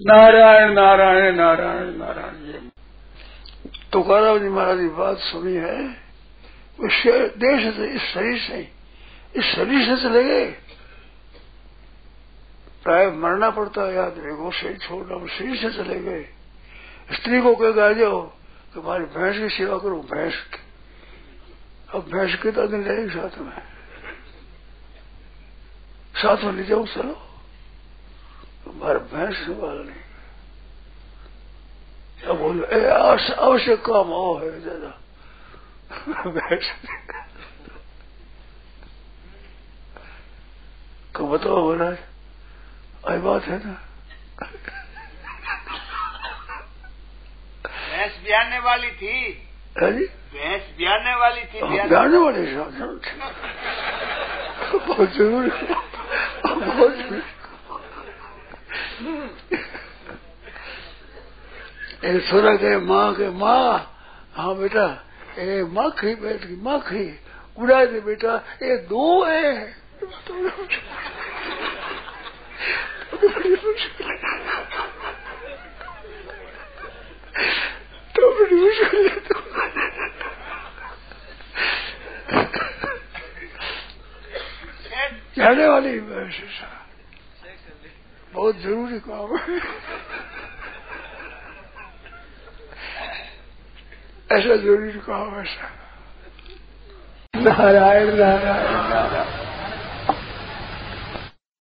नारायण नारायण नारायण नारायण। ये तुकाराम जी महाराज की बात सुनी है उस देश से, इस शरीर से, इस शरीर से चले गए। प्राय मरना पड़ता है, याद रखो शरीर छोड़ना शरीर से चले गए। स्त्री को कह गा जाओ हमारी भैंस की सेवा करो, भैंस की। अब भैंस के तो दिन रहेगी साथ में? साथ में ले जाओ, चलो। हमारे भैंस संभाल नहीं अब बोलो आवश्यक काम आओ है ज़्यादा भैंस तो बताओ बोला आई बात है ना? भैंस ब्याने वाली थी। है जी? भैंस ब्याने वाली थी ब्याने वाली बहुत ज़रूरी। बहुत ज़रूरी। एक सुना के माँ के माँ। हाँ बेटा, ए, माखी बैठ गई माखी। उड़ा दे बेटा ये दो है तो बड़ी मुश्किल है तो जाने वाली बहुत ज़रूरी काम है। ऐसा ज़रूरी काम ऐसा। नारायण नारायण नारायण।